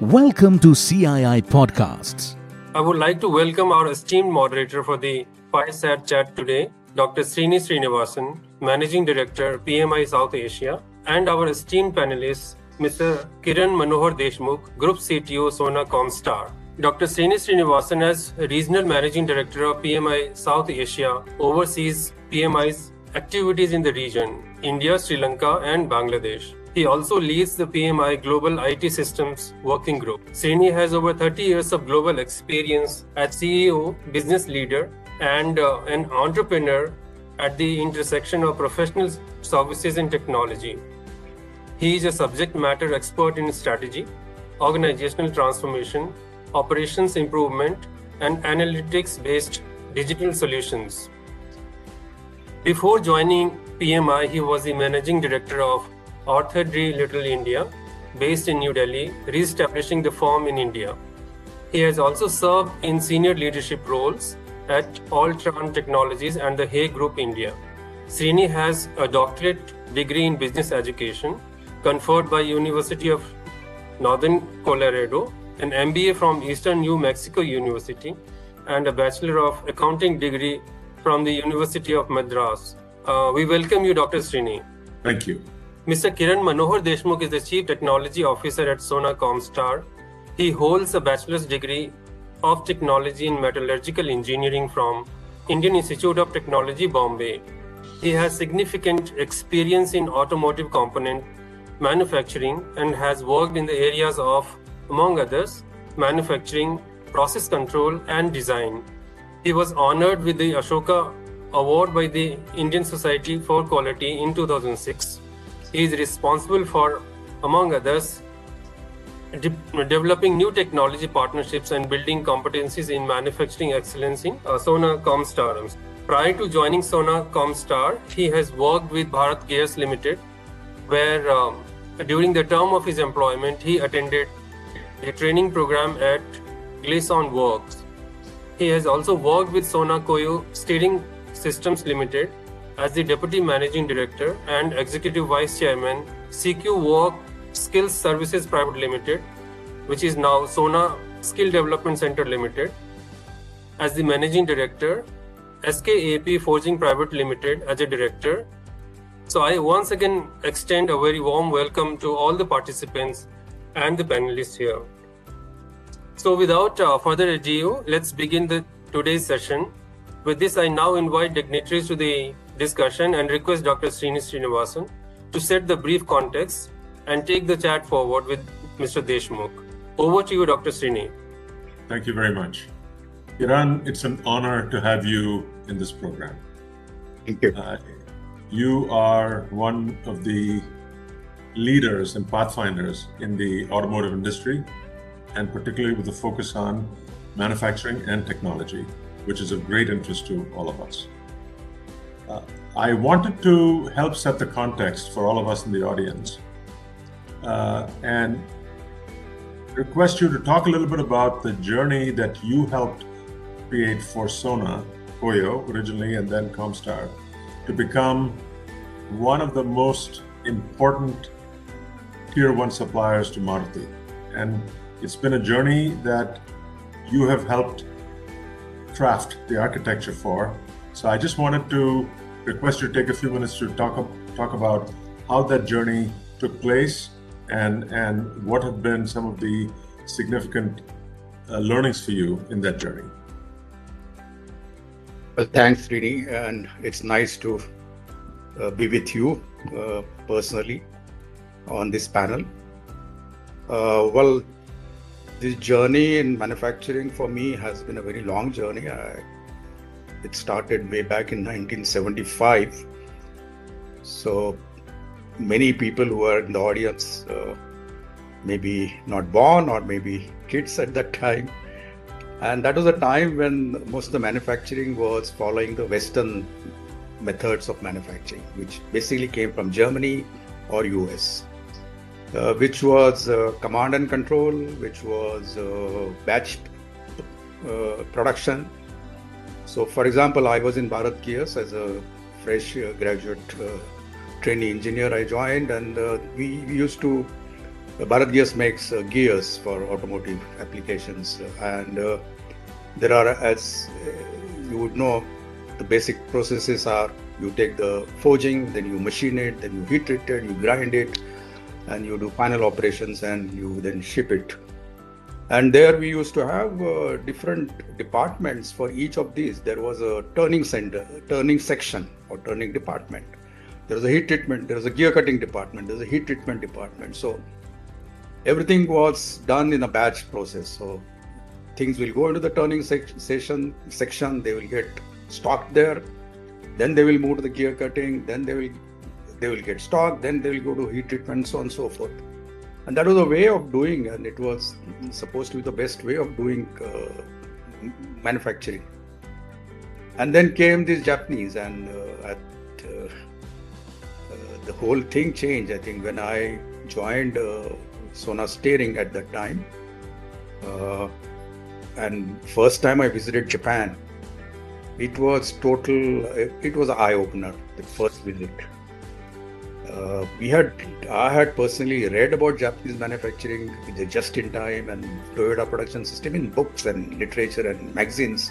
Welcome to CII Podcasts. I would like to welcome our esteemed moderator for the Fireside Chat today, Dr. Srini Srinivasan, Managing Director, PMI South Asia, and our esteemed panelists, Mr. Kiran Manohar Deshmukh, Group CTO, Sona Comstar. Dr. Srini Srinivasan, as Regional Managing Director of PMI South Asia, oversees PMI's activities in the region, India, Sri Lanka, and Bangladesh. He also leads the PMI Global IT Systems Working Group. Srini has over 30 years of global experience as CEO, business leader, and uh, an entrepreneur at the intersection of professional services and technology. He is a subject matter expert in strategy, organizational transformation, operations improvement, and analytics based digital solutions. Before joining PMI, he was the managing director of Arthur D. Little India, based in New Delhi, re-establishing the firm in India. He has also served in senior leadership roles at Altran Technologies and the Hay Group India. Srini has a doctorate degree in business education conferred by University of Northern Colorado, an MBA from Eastern New Mexico University, and a Bachelor of Accounting degree from the University of Madras. Uh, we welcome you, Dr. Srini. Thank you. Mr. Kiran Manohar Deshmukh is the Chief Technology Officer at Sona Comstar. He holds a bachelor's degree of technology in metallurgical engineering from Indian Institute of Technology, Bombay. He has significant experience in automotive component manufacturing and has worked in the areas of, among others, manufacturing, process control, and design. He was honored with the Ashoka Award by the Indian Society for Quality in 2006. He is responsible for, among others, de- developing new technology partnerships and building competencies in manufacturing excellence in uh, Sona Comstar. Prior to joining Sona Comstar, he has worked with Bharat Gears Limited, where um, during the term of his employment, he attended a training program at Gleason Works. He has also worked with Sona Koyo Steering Systems Limited as the Deputy Managing Director and Executive Vice Chairman, CQ Work Skills Services Private Limited, which is now Sona Skill Development Center Limited, as the Managing Director, SKAP Forging Private Limited as a Director. So I once again extend a very warm welcome to all the participants and the panelists here. So without uh, further ado, let's begin the today's session. With this, I now invite dignitaries to the discussion and request Dr. Srini Srinivasan to set the brief context and take the chat forward with Mr. Deshmukh. Over to you, Dr. Srini. Thank you very much. Kiran, it's an honor to have you in this program. Thank you. Uh, you are one of the leaders and pathfinders in the automotive industry, and particularly with a focus on manufacturing and technology, which is of great interest to all of us. Uh, I wanted to help set the context for all of us in the audience uh, and request you to talk a little bit about the journey that you helped create for Sona, Koyo originally, and then Comstar, to become one of the most important tier one suppliers to Maruti. And it's been a journey that you have helped craft the architecture for. So I just wanted to request you to take a few minutes to talk talk about how that journey took place and and what have been some of the significant uh, learnings for you in that journey. Well, thanks, Rini, and it's nice to uh, be with you uh, personally on this panel. Uh, well, this journey in manufacturing for me has been a very long journey. I, it started way back in 1975. So many people who are in the audience, uh, maybe not born or maybe kids at that time. And that was a time when most of the manufacturing was following the Western methods of manufacturing, which basically came from Germany or US, uh, which was uh, command and control, which was uh, batch uh, production. So, for example, I was in Bharat Gears as a fresh uh, graduate uh, trainee engineer. I joined, and we used to Bharat Gears makes uh, gears for automotive applications, and uh, there are, as you would know, the basic processes are you take the forging, then you machine it, then you heat treat it, you grind it, and you do final operations, and you then ship it. And there we used to have uh, different departments for each of these. There was a turning center, turning section, or turning department. There was a heat treatment. There was a gear cutting department. There was a heat treatment department. So everything was done in a batch process. So things will go into the turning sec- session section. They will get stocked there then they will move to the gear cutting then they will they will get stock then they will go to heat treatment so on and so forth and that was a way of doing and it was supposed to be the best way of doing uh, manufacturing. And then came these japanese and uh, at, uh, uh the whole thing changed i think when i joined uh, sona steering at that time. Uh, and first time i visited japan it was total it was an eye opener the first visit uh, we had i had personally read about japanese manufacturing the just in time and toyota production system in books and literature and magazines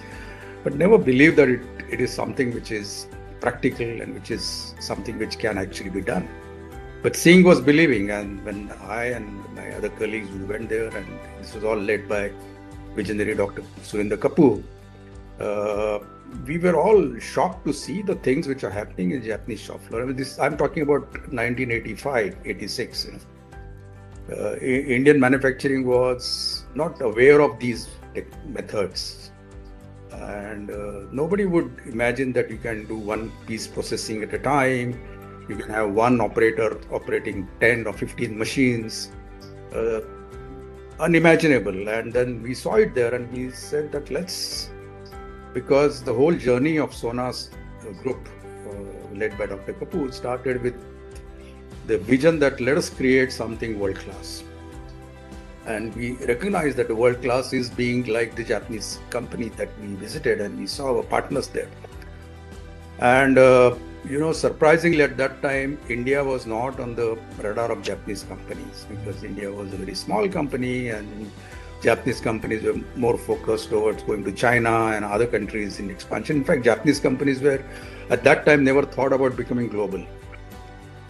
but never believed that it, it is something which is practical and which is something which can actually be done but seeing was believing and when i and my other colleagues we went there and this was all led by visionary dr surinder Kapur. uh, we were all shocked to see the things which are happening in Japanese shop floor. I mean, this I'm talking about 1985, 86. You know. uh, Indian manufacturing was not aware of these methods, and uh, nobody would imagine that you can do one piece processing at a time. You can have one operator operating 10 or 15 machines. Uh, unimaginable. And then we saw it there, and we said that let's because the whole journey of Sona's uh, group, uh, led by Dr. Kapur, started with the vision that let us create something world class. And we recognize that the world class is being like the Japanese company that we visited, and we saw our partners there. And uh, you know, surprisingly, at that time, India was not on the radar of Japanese companies because India was a very small company and Japanese companies were more focused towards going to China and other countries in expansion. In fact, Japanese companies were at that time never thought about becoming global.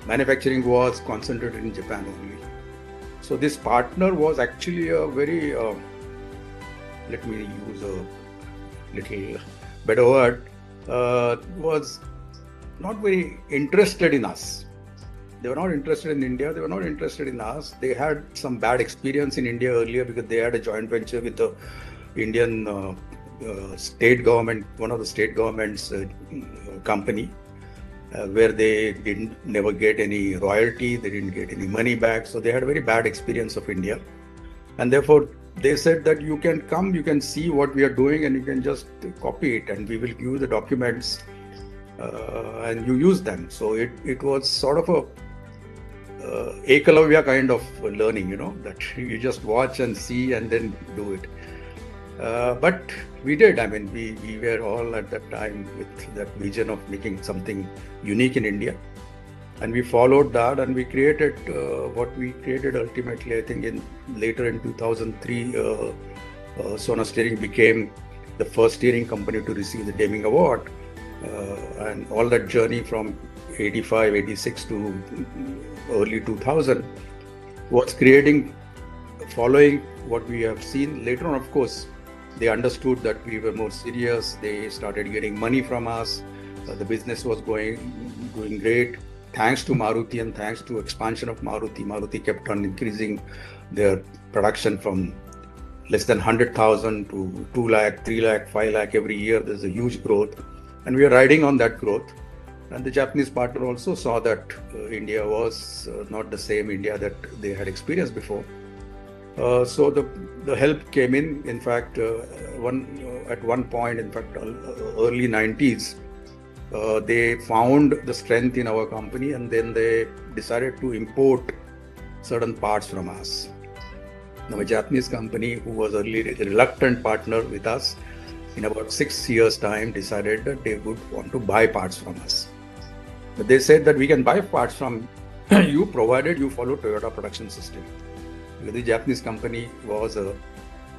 Manufacturing was concentrated in Japan only. So this partner was actually a very, uh, let me use a little better word, uh, was not very interested in us they were not interested in India. They were not interested in us. They had some bad experience in India earlier because they had a joint venture with the Indian uh, uh, state government, one of the state government's uh, company, uh, where they didn't never get any royalty. They didn't get any money back. So they had a very bad experience of India, and therefore they said that you can come, you can see what we are doing, and you can just copy it, and we will give you the documents. Uh, and you use them. So it, it was sort of a uh, Ekalavya kind of learning, you know, that you just watch and see and then do it. Uh, but we did. I mean, we, we were all at that time with that vision of making something unique in India. And we followed that and we created uh, what we created ultimately, I think, in later in 2003, uh, uh, Sona Steering became the first steering company to receive the Deming Award. Uh, and all that journey from 85, 86 to early 2000 was creating, following what we have seen later on, of course, they understood that we were more serious. They started getting money from us. Uh, the business was going going great. Thanks to Maruti and thanks to expansion of Maruti, Maruti kept on increasing their production from less than 100,000 to 2 lakh, 3 lakh, 5 lakh every year. There's a huge growth. And we are riding on that growth. And the Japanese partner also saw that uh, India was uh, not the same India that they had experienced before. Uh, so the the help came in. In fact, uh, one uh, at one point, in fact, early 90s, uh, they found the strength in our company, and then they decided to import certain parts from us. Now, a Japanese company who was early a reluctant partner with us, in about six years' time, decided that they would want to buy parts from us. They said that we can buy parts from you provided you follow Toyota production system. The Japanese company was a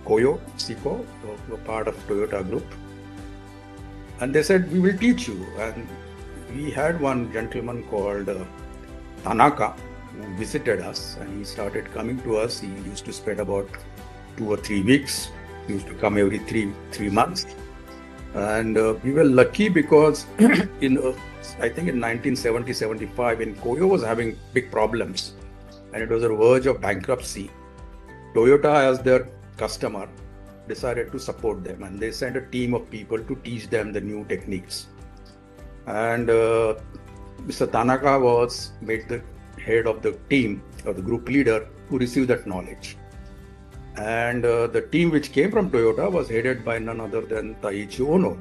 Koyo, Seiko, a part of Toyota Group. And they said, we will teach you. And we had one gentleman called uh, Tanaka who visited us and he started coming to us. He used to spend about two or three weeks. He used to come every three three months. And uh, we were lucky because in uh, I think in 1970 75 in Koyo was having big problems and it was the verge of bankruptcy. Toyota as their customer decided to support them and they sent a team of people to teach them the new techniques. And uh, Mr. Tanaka was made the head of the team or the group leader who received that knowledge. And uh, the team which came from Toyota was headed by none other than Taiichi Ohno.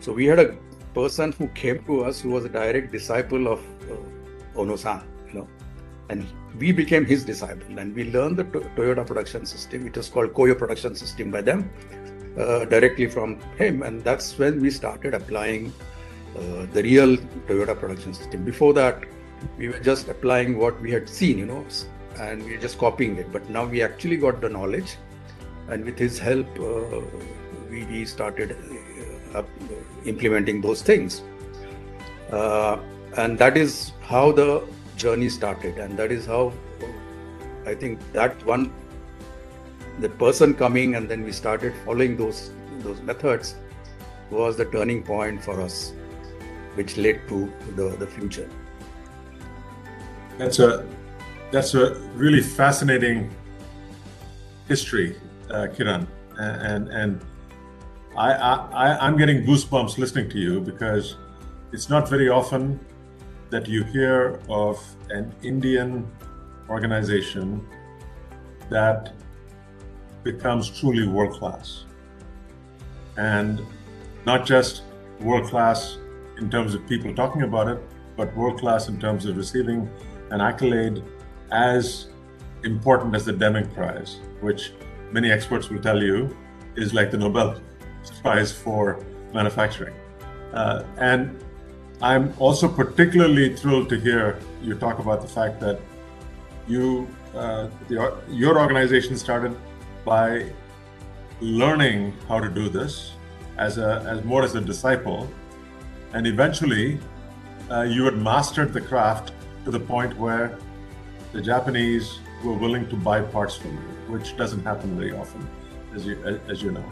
So we had a person who came to us who was a direct disciple of uh, Ohno-san, you know, and we became his disciple and we learned the Toyota production system. It was called Koyo production system by them uh, directly from him, and that's when we started applying uh, the real Toyota production system. Before that, we were just applying what we had seen, you know, and we are just copying it. But now we actually got the knowledge, and with his help, uh, we, we, started uh, implementing those things. Uh, and that is how the journey started, and that is how I think that one, the person coming, and then we started following those those methods, was the turning point for us, which led to the, the future. That's a that's a really fascinating history, uh, Kiran, and and I, I I'm getting goosebumps listening to you because it's not very often that you hear of an Indian organization that becomes truly world class, and not just world class in terms of people talking about it, but world class in terms of receiving an accolade as important as the Deming Prize, which many experts will tell you is like the Nobel Prize for manufacturing. Uh, and I'm also particularly thrilled to hear you talk about the fact that you, uh, the, your organization started by learning how to do this as a as more as a disciple, and eventually uh, you had mastered the craft to the point where the Japanese were willing to buy parts from you, which doesn't happen very often, as you as you know.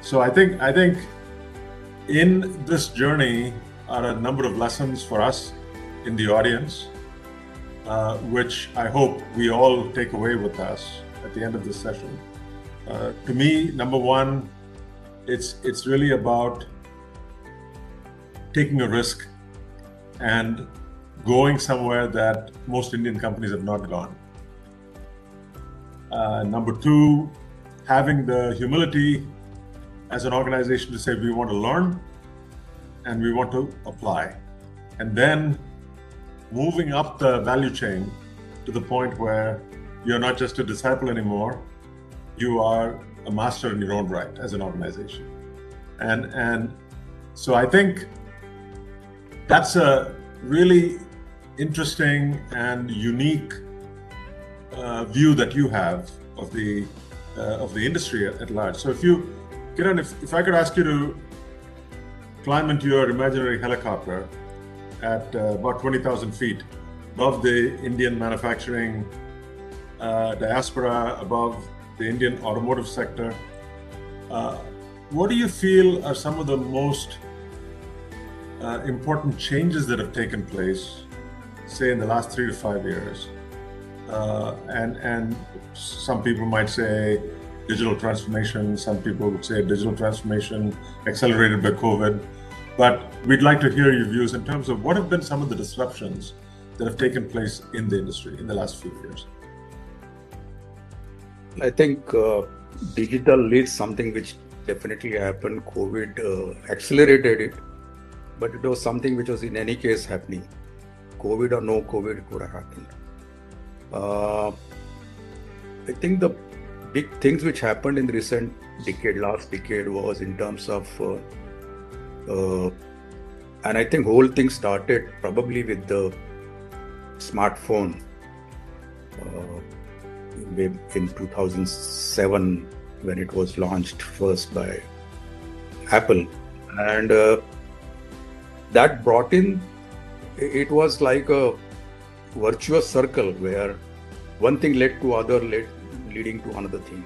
So I think I think in this journey are a number of lessons for us in the audience, uh, which I hope we all take away with us at the end of this session. Uh, to me, number one, it's it's really about taking a risk and going somewhere that most Indian companies have not gone. Uh, number two, having the humility as an organization to say we want to learn and we want to apply. And then moving up the value chain to the point where you're not just a disciple anymore, you are a master in your own right as an organization. And and so I think that's a really interesting and unique uh, view that you have of the uh, of the industry at, large. So if you, Kiran, if, if I could ask you to climb into your imaginary helicopter at uh, about 20,000 feet above the Indian manufacturing uh, diaspora, above the Indian automotive sector, uh, what do you feel are some of the most uh, important changes that have taken place say in the last three to five years. Uh, and and some people might say digital transformation. Some people would say digital transformation accelerated by COVID. But we'd like to hear your views in terms of what have been some of the disruptions that have taken place in the industry in the last few years. I think uh, digital is something which definitely happened. COVID uh, accelerated it, but it was something which was in any case happening. COVID or no COVID, it would have happened. Uh, I think the big things which happened in the recent decade, last decade, was in terms of, uh, uh, and I think whole thing started probably with the smartphone. Uh, in 2007 when it was launched first by Apple. And uh, that brought in, it was like a virtuous circle where one thing led to other, led, leading to another thing.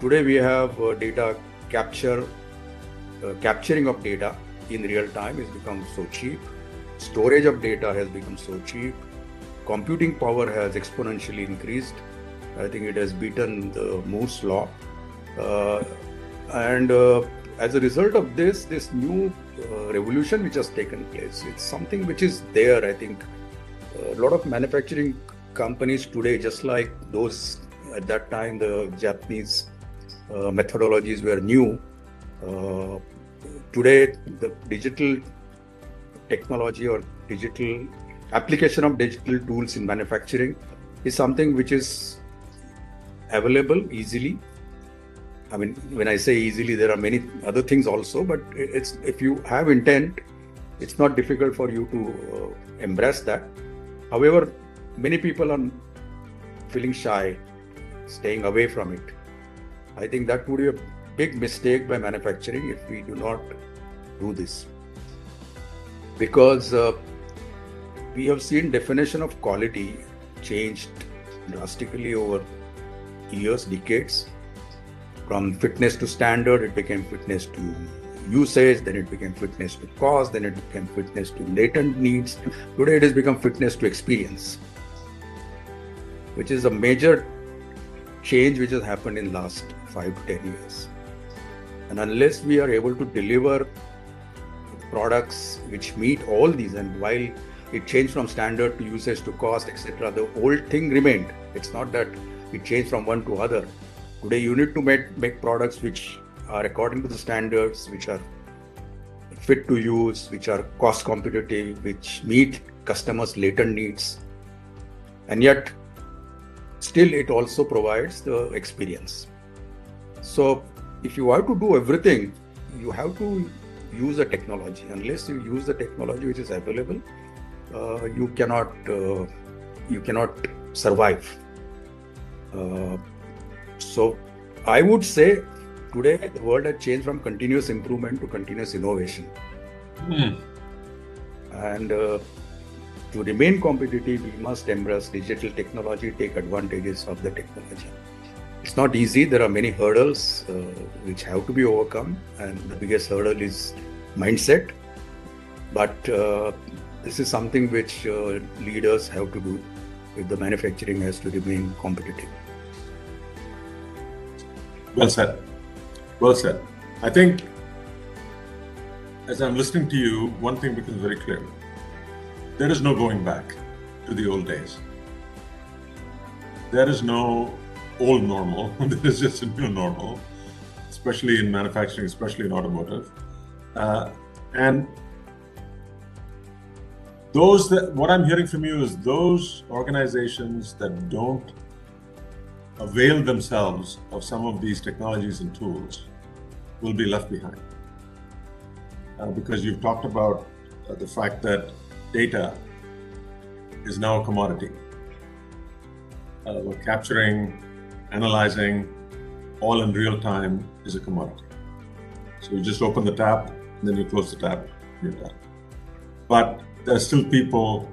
Today we have uh, data capture, uh, capturing of data in real time has become so cheap. Storage of data has become so cheap. Computing power has exponentially increased. I think it has beaten the Moore's law. Uh, and uh, as a result of this, this new uh, revolution which has taken place, it's something which is there. I think a lot of manufacturing companies today, just like those at that time, the Japanese uh, methodologies were new. Uh, today, the digital technology or digital application of digital tools in manufacturing is something which is available easily I mean, when I say easily, there are many other things also, but it's if you have intent, it's not difficult for you to uh, embrace that. However, many people are feeling shy, staying away from it. I think that would be a big mistake by manufacturing if we do not do this. Because uh, we have seen definition of quality changed drastically over years, decades from fitness to standard, it became fitness to usage, then it became fitness to cost, then it became fitness to latent needs. Today it has become fitness to experience, which is a major change which has happened in last five to ten years. And unless we are able to deliver products which meet all these, and while it changed from standard to usage to cost, etc., the old thing remained. It's not that it changed from one to other Today, you need to make, make products which are according to the standards, which are fit to use, which are cost competitive, which meet customers' latent needs. And yet, still, it also provides the experience. So, if you have to do everything, you have to use the technology. Unless you use the technology which is available, uh, you cannot uh, you cannot survive. Uh, so I would say today the world has changed from continuous improvement to continuous innovation. Mm. And uh, to remain competitive, we must embrace digital technology, take advantages of the technology. It's not easy. There are many hurdles uh, which have to be overcome, and the biggest hurdle is mindset. But uh, this is something which uh, leaders have to do if the manufacturing has to remain competitive. Well said. Well said. I think as I'm listening to you, one thing becomes very clear. There is no going back to the old days. There is no old normal. there is just a new normal, especially in manufacturing, especially in automotive. Uh, and those that what I'm hearing from you is those organizations that don't avail themselves of some of these technologies and tools will be left behind. Uh, because you've talked about uh, the fact that data is now a commodity. Uh, we're capturing, analyzing, all in real time is a commodity. So you just open the tap, and then you close the tap, you're done. But there are still people,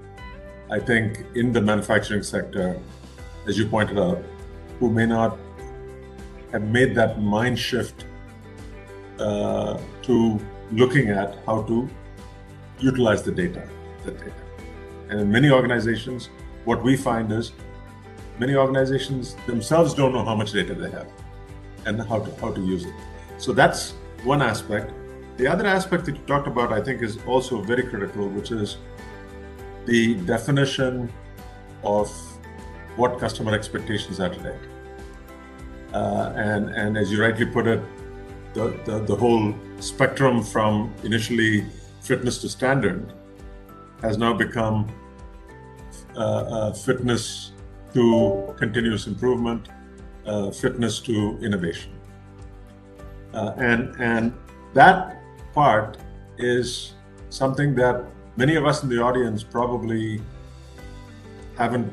I think, in the manufacturing sector, as you pointed out, who may not have made that mind shift uh, to looking at how to utilize the data, the data. And in many organizations, what we find is many organizations themselves don't know how much data they have and how to how to use it. So that's one aspect. The other aspect that you talked about, I think, is also very critical, which is the definition of what customer expectations are today. Uh, and, and as you rightly put it, the, the, the whole spectrum from initially fitness to standard has now become uh, uh, fitness to continuous improvement, uh, fitness to innovation. Uh, and, and that part is something that many of us in the audience probably haven't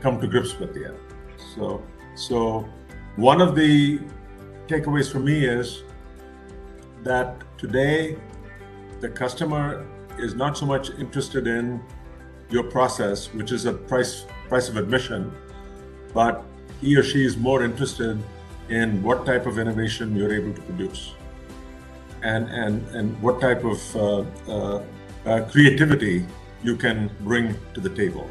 come to grips with yet. So, so one of the takeaways for me is that today the customer is not so much interested in your process, which is a price price of admission, but he or she is more interested in what type of innovation you're able to produce, and and and what type of uh, uh, uh, creativity you can bring to the table.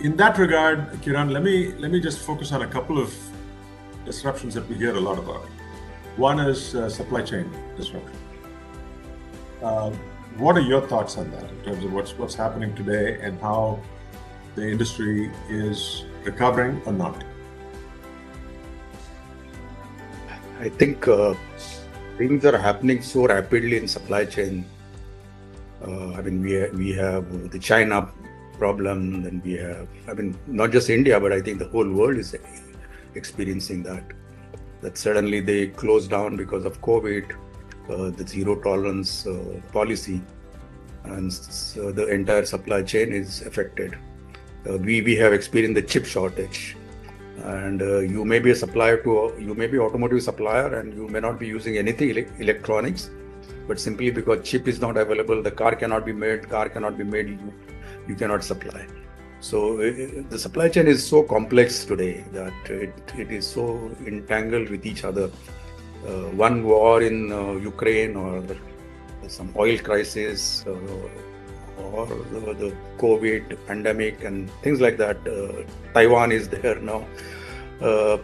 In that regard, Kiran, let me let me just focus on a couple of disruptions that we hear a lot about. One is uh, supply chain disruption. Uh, what are your thoughts on that in terms of what's what's happening today and how the industry is recovering or not? I think uh, things are happening so rapidly in supply chain. Uh, I mean, we we have the China problem, then we have. I mean, not just India, but I think the whole world is experiencing that. That suddenly they closed down because of COVID, uh, the zero tolerance uh, policy, and so the entire supply chain is affected. Uh, we we have experienced the chip shortage and uh, you may be a supplier to you may be automotive supplier and you may not be using anything ele- electronics but simply because chip is not available the car cannot be made car cannot be made you cannot supply so uh, the supply chain is so complex today that it, it is so entangled with each other uh, one war in uh, ukraine or some oil crisis uh, or the, the, COVID pandemic and things like that. Uh, Taiwan is there now. Uh,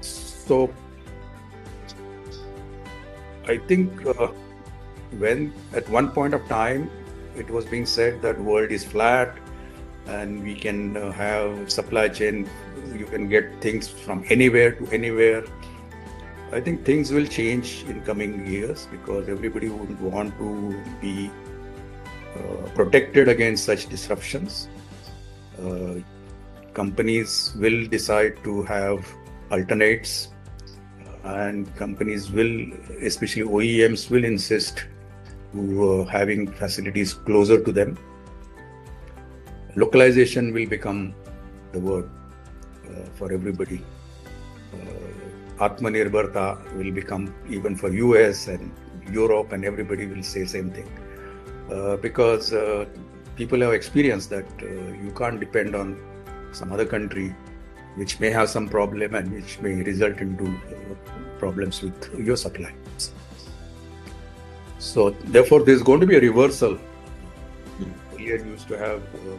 so I think uh, when at one point of time it was being said that world is flat and we can uh, have supply chain, you can get things from anywhere to anywhere. I think things will change in coming years because everybody would want to be uh, protected against such disruptions. Uh, companies will decide to have alternates, and companies will, especially OEMs, will insist uh, having facilities closer to them. Localization will become the word uh, for everybody. Uh, Atmanirbharta will become even for US and Europe, and everybody will say same thing. Uh, because uh, people have experienced that uh, you can't depend on some other country which may have some problem and which may result into problems with your supply. So therefore, there's going to be a reversal. Earlier used to have uh,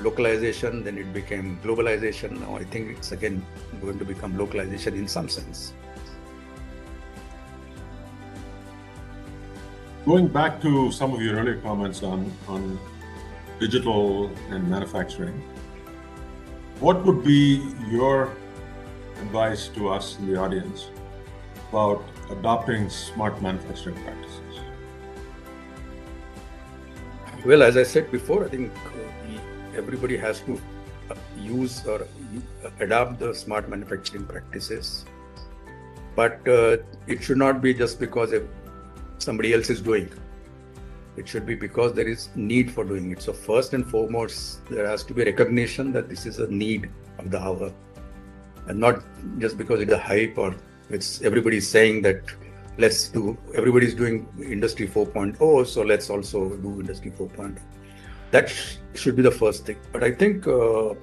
localization, then it became globalization. Now I think it's again going to become localization in some sense. Going back to some of your earlier comments on, on digital and manufacturing, what would be your advice to us in the audience about adopting smart manufacturing practices? Well, as I said before, I think uh, everybody has to uh, use or uh, adopt the smart manufacturing practices. But uh, it should not be just because somebody else is doing. It should be because there is need for doing it. So first and foremost, there has to be recognition that this is a need of the hour, and not just because it's a hype or it's everybody's saying that let's do. Everybody's doing Industry 4.0, so let's also do Industry 4.0. That sh- should be the first thing. But I think uh,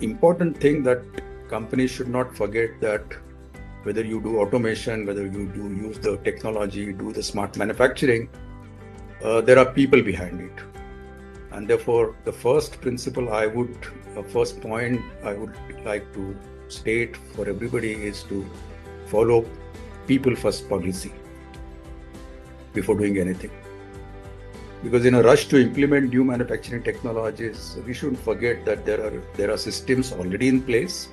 important thing that companies should not forget that whether you do automation, whether you do use the technology, do the smart manufacturing, uh, there are people behind it. And therefore, the first principle I would, the first point I would like to state for everybody is to follow people first policy before doing anything. Because in a rush to implement new manufacturing technologies, we shouldn't forget that there are there are systems already in place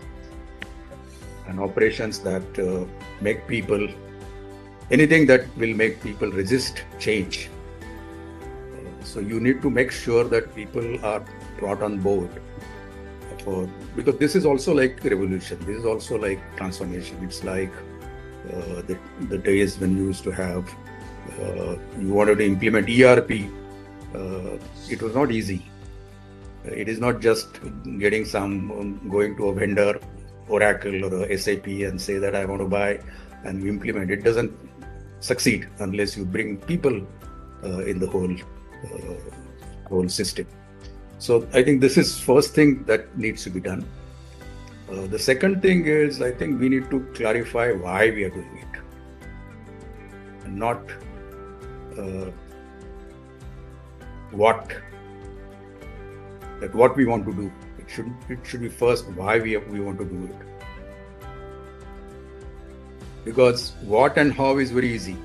and operations that uh, make people anything that will make people resist change. So you need to make sure that people are brought on board for because this is also like revolution. This is also like transformation. It's like uh, the, the days when you used to have uh, you wanted to implement ERP. Uh, it was not easy It is not just getting some um, going to a vendor, Oracle or a SAP, and say that I want to buy and implement. It doesn't succeed unless you bring people uh, in the whole uh, whole system. So I think this is first thing that needs to be done. Uh, the second thing is I think we need to clarify why we are doing it, and not uh, what that what we want to do. It should it should be first why we we want to do it. Because what and how is very easy.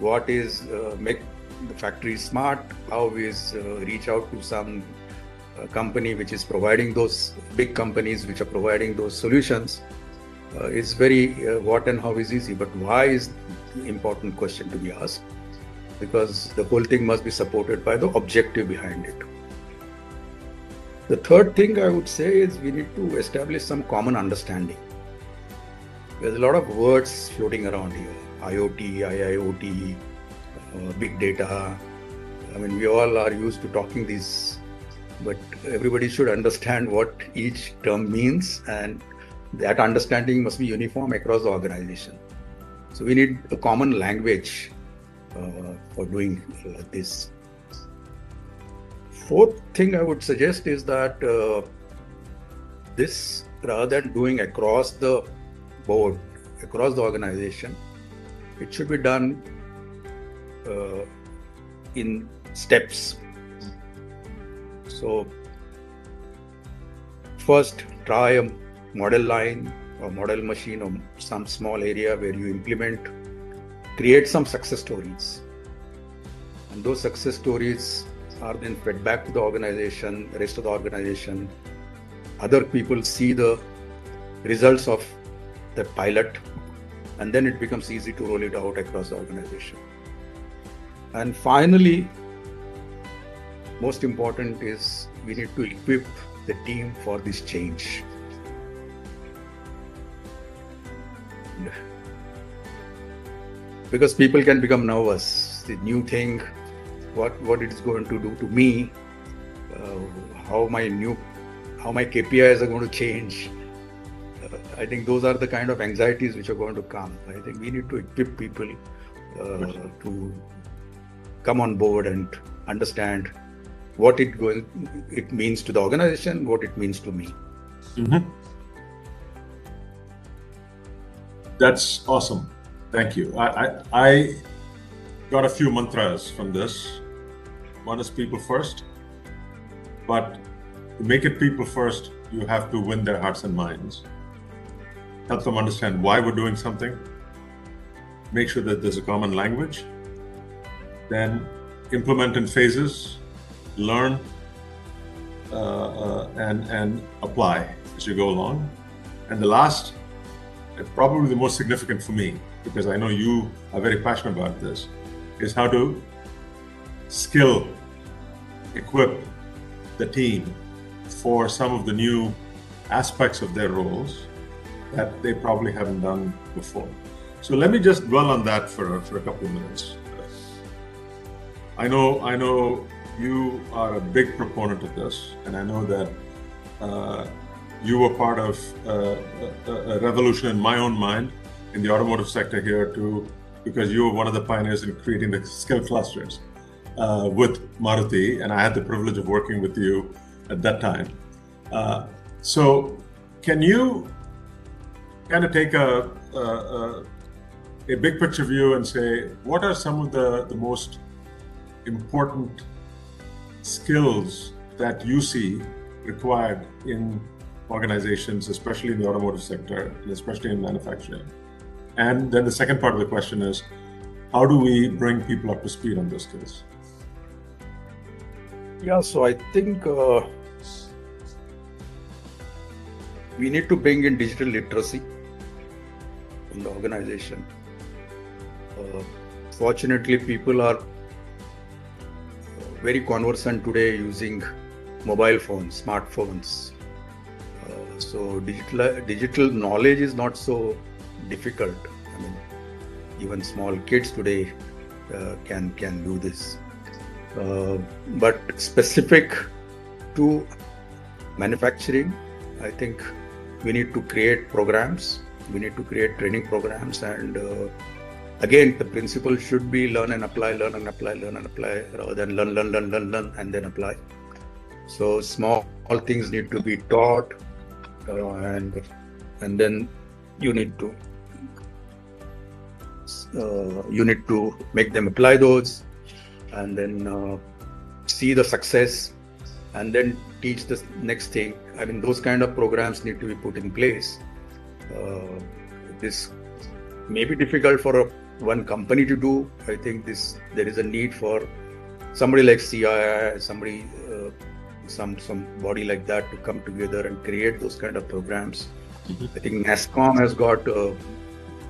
What is uh, make the factory is smart? How is uh, reach out to some uh, company which is providing those big companies which are providing those solutions? Uh, is very uh, what and how is easy, but why is important question to be asked because the whole thing must be supported by the objective behind it. The third thing I would say is we need to establish some common understanding. There's a lot of words floating around here IoT, IIoT, uh, big data. I mean, we all are used to talking these, but everybody should understand what each term means, and that understanding must be uniform across the organization. So, we need a common language uh, for doing uh, this fourth thing I would suggest is that uh, this, rather than doing across the board, across the organization, it should be done uh, in steps. So, first try a model line or model machine or some small area where you implement, create some success stories. And those success stories are then fed back to the organization, rest of the organization. Other people see the results of the pilot, and then it becomes easy to roll it out across the organization. And finally, most important is we need to equip the team for this change. Because people can become nervous. The new thing what what it is going to do to me, uh, how my new, how my KPIs are going to change. Uh, I think those are the kind of anxieties which are going to come. I think we need to equip people uh, to come on board and understand what it going it means to the organization, what it means to me. Mm-hmm. That's awesome. Thank you. I, I, I got a few mantras from this. One is people first, but to make it people first, you have to win their hearts and minds. Help them understand why we're doing something. Make sure that there's a common language. Then implement in phases, learn, uh, uh, and and apply as you go along. And the last, and probably the most significant for me, because I know you are very passionate about this, is how to skill equip the team for some of the new aspects of their roles that they probably haven't done before. So let me just dwell on that for, for a couple of minutes. I know I know you are a big proponent of this, and I know that uh, you were part of uh, a, a revolution in my own mind in the automotive sector here too because you were one of the pioneers in creating the skill clusters uh, with Maruti, and I had the privilege of working with you at that time. Uh, so, can you kind of take a, a, a, a, big picture view and say what are some of the, the most important skills that you see required in organizations, especially in the automotive sector, and especially in manufacturing? And then the second part of the question is how do we bring people up to speed on those skills? Yeah, so I think uh, we need to bring in digital literacy in the organization. Uh, fortunately, people are very conversant today using mobile phones, smartphones. Uh, so digital digital knowledge is not so difficult. I mean, even small kids today uh, can can do this. Uh, but specific to manufacturing, I think we need to create programs. We need to create training programs, and uh, again, the principle should be learn and apply, learn and apply, learn and apply, rather than learn, learn, learn, learn, learn, and then apply. So small all things need to be taught, uh, and and then you need to uh, you need to make them apply those, and then uh, see the success, and then teach the next thing. I mean, those kind of programs need to be put in place. Uh, this may be difficult for a, one company to do. I think this there is a need for somebody like CII, somebody, uh, some some body like that to come together and create those kind of programs. Mm-hmm. I think NASSCOM has got a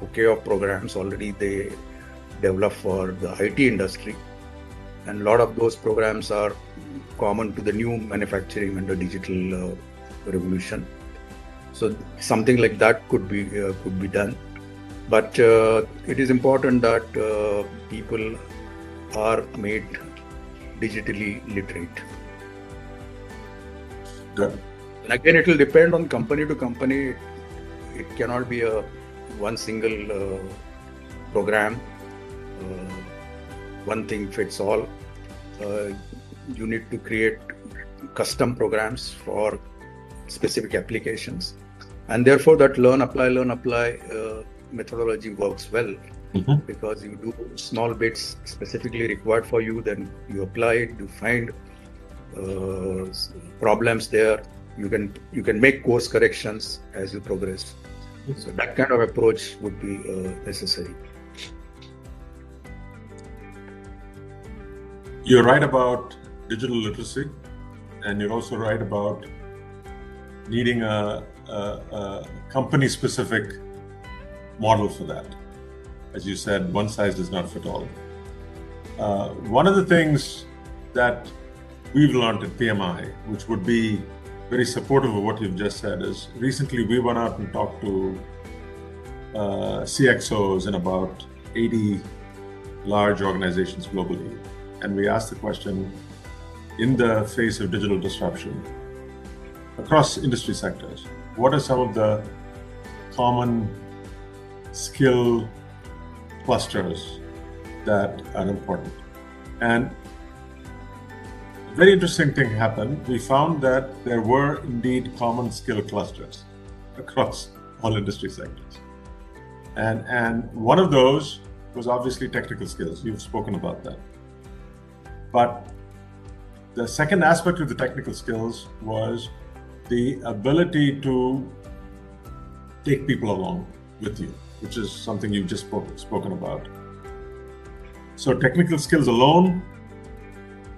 bouquet of programs already. They develop for the IT industry, and a lot of those programs are common to the new manufacturing and the digital uh, revolution. So something like that could be uh, could be done, but uh, it is important that uh, people are made digitally literate. Again, it will depend on company to company. It cannot be a one single uh, program. Uh, one thing fits all. Uh, you need to create custom programs for specific applications and therefore that learn apply learn apply uh, methodology works well mm-hmm. because you do small bits specifically required for you then you apply it you find uh, problems there. You can you can make course corrections as you progress. So that kind of approach would be uh, necessary. You're right about digital literacy, and you're also right about needing a, a, a company specific model for that. As you said, one size does not fit all. Uh, one of the things that we've learned at PMI, which would be very supportive of what you've just said, is recently we went out and talked to uh, CXOs in about 80 large organizations globally. And we asked the question in the face of digital disruption across industry sectors? What are some of the common skill clusters that are important? And a very interesting thing happened. We found that there were indeed common skill clusters across all industry sectors. And, and one of those was obviously technical skills. You've spoken about that. But the second aspect of the technical skills was the ability to take people along with you, which is something you've just spoke, spoken about. So, technical skills alone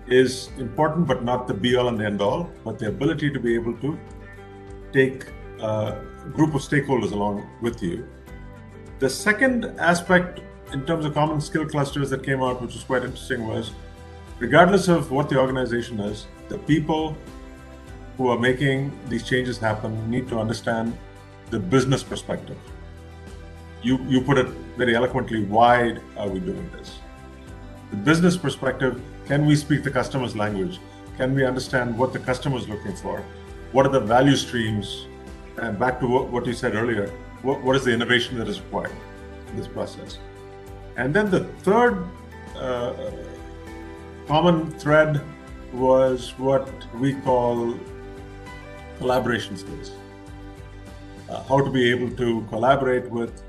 is important, but not the be all and the end all, but the ability to be able to take a group of stakeholders along with you. The second aspect in terms of common skill clusters that came out, which was quite interesting, was regardless of what the organization is, the people who are making these changes happen need to understand the business perspective. You, you put it very eloquently why are we doing this? The business perspective can we speak the customer's language? Can we understand what the customer is looking for? What are the value streams? And back to what, you said earlier, what, what is the innovation that is required in this process? And then the third uh, common thread was what we call collaboration skills. Uh, how to be able to collaborate with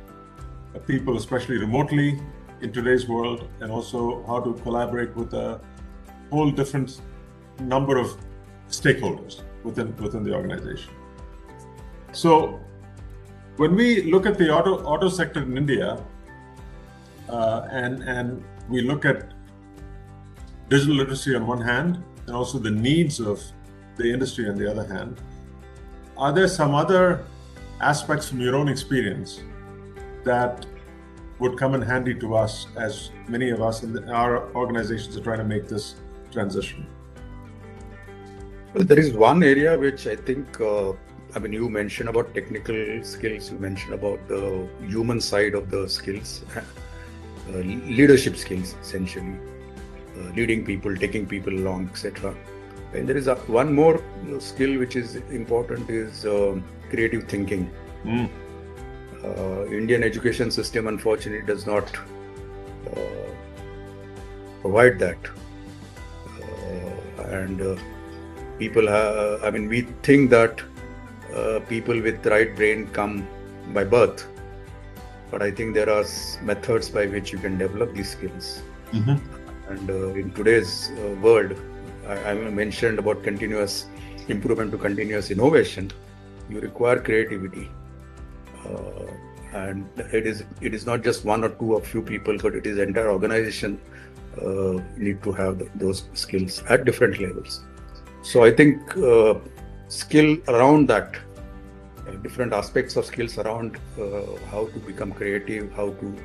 people, especially remotely in today's world, and also how to collaborate with a whole different number of stakeholders within within the organization. So, when we look at the auto auto sector in India, uh, and and we look at digital literacy on one hand, and also the needs of the industry on the other hand. Are there some other aspects from your own experience that would come in handy to us as many of us in our organizations are trying to make this transition? Well, there is one area which I think, uh, I mean, you mentioned about technical skills, you mentioned about the human side of the skills, uh, leadership skills, essentially. Uh, leading people, taking people along, etc. And there is a, one more skill which is important is uh, creative thinking. Mm. Uh, Indian education system unfortunately does not uh, provide that, uh, and uh, people have. I mean, we think that uh, people with right brain come by birth, but I think there are methods by which you can develop these skills. Mm-hmm. And in today's world, I, I mentioned about continuous improvement to continuous innovation, you require creativity. Uh, and it is it is not just one or two or few people, but it is entire organization uh, need to have those skills at different levels. So I think uh, skill around that, different aspects of skills around uh, how to become creative, how to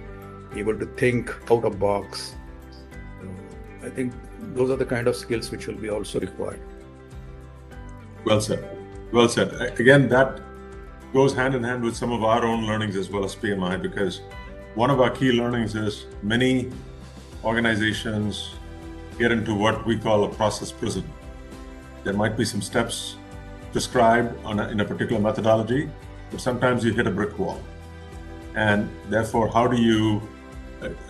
able to think out of box. Uh, I think those are the kind of skills which will be also required. Well said. Well said. Again, that goes hand in hand with some of our own learnings as well as PMI because one of our key learnings is many organizations get into what we call a process prison. There might be some steps prescribed a, in a particular methodology, but sometimes you hit a brick wall. And therefore, how do you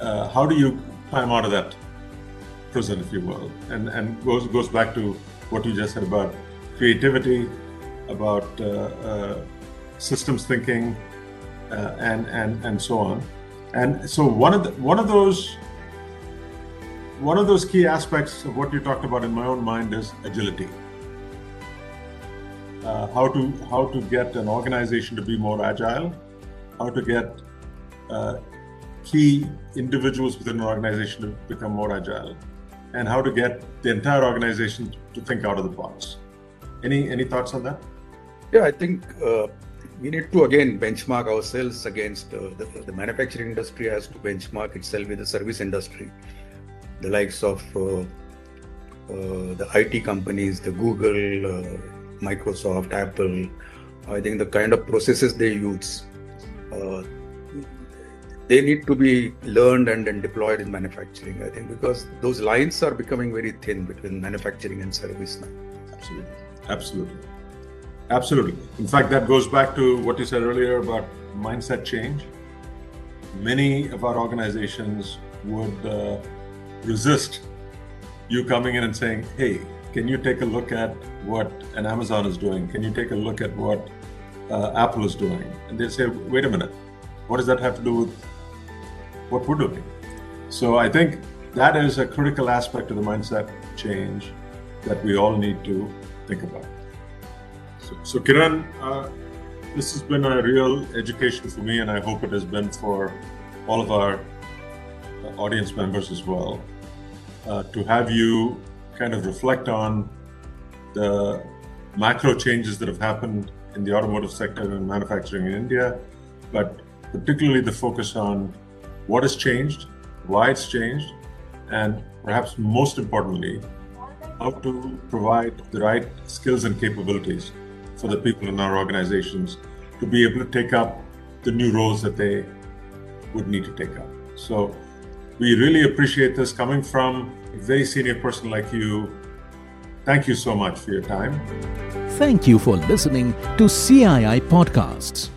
uh, how do you climb out of that prison, if you will, and and goes goes back to what you just said about creativity, about uh, uh, systems thinking, uh, and and and so on. And so one of the, one of those one of those key aspects of what you talked about in my own mind is agility. Uh, how to how to get an organization to be more agile, how to get uh, key individuals within an organization to become more agile, and how to get the entire organization to think out of the box. Any any thoughts on that? Yeah, I think uh, we need to again benchmark ourselves against uh, the, the, manufacturing industry has to benchmark itself with the service industry, the likes of uh, uh the IT companies, the Google, uh, Microsoft, Apple. I think the kind of processes they use uh, they need to be learned and then deployed in manufacturing i think because those lines are becoming very thin between manufacturing and service now. Absolutely. Absolutely absolutely. In fact that goes back to what you said earlier about mindset change. Many of our organizations would uh, resist you coming in and saying hey can you take a look at what an amazon is doing? Can you take a look at what uh, apple is doing? And they say wait a minute. What does that have to do with what we're doing. So I think that is a critical aspect of the mindset change that we all need to think about. So, so Kiran, uh, this has been a real education for me, and I hope it has been for all of our uh, audience members as well. Uh, to have you kind of reflect on the macro changes that have happened in the automotive sector and manufacturing in India, but particularly the focus on what has changed, why it's changed, and perhaps most importantly, how to provide the right skills and capabilities for the people in our organizations to be able to take up the new roles that they would need to take up. So we really appreciate this coming from a very senior person like you. Thank you so much for your time. Thank you for listening to CII Podcasts.